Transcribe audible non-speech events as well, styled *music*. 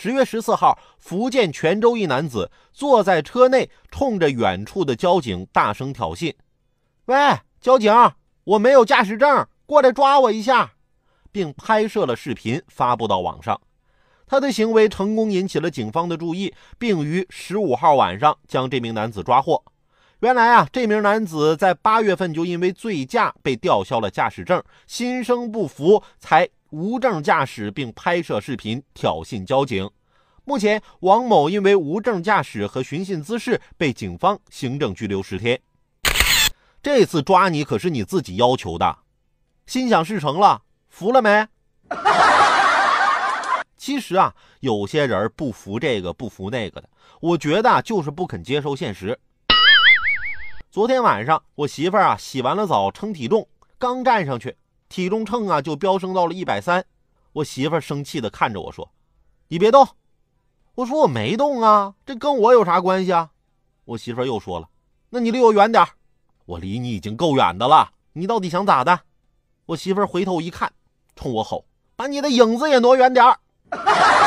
十月十四号，福建泉州一男子坐在车内，冲着远处的交警大声挑衅：“喂，交警，我没有驾驶证，过来抓我一下！”并拍摄了视频发布到网上。他的行为成功引起了警方的注意，并于十五号晚上将这名男子抓获。原来啊，这名男子在八月份就因为醉驾被吊销了驾驶证，心生不服，才无证驾驶并拍摄视频挑衅交警。目前，王某因为无证驾驶和寻衅滋事被警方行政拘留十天。这次抓你可是你自己要求的，心想事成了，服了没？*laughs* 其实啊，有些人不服这个不服那个的，我觉得就是不肯接受现实。昨天晚上，我媳妇儿啊洗完了澡称体重，刚站上去，体重秤啊就飙升到了一百三。我媳妇生气的看着我说：“你别动。”我说：“我没动啊，这跟我有啥关系啊？”我媳妇又说了：“那你离我远点我离你已经够远的了，你到底想咋的？”我媳妇回头一看，冲我吼：“把你的影子也挪远点儿！” *laughs*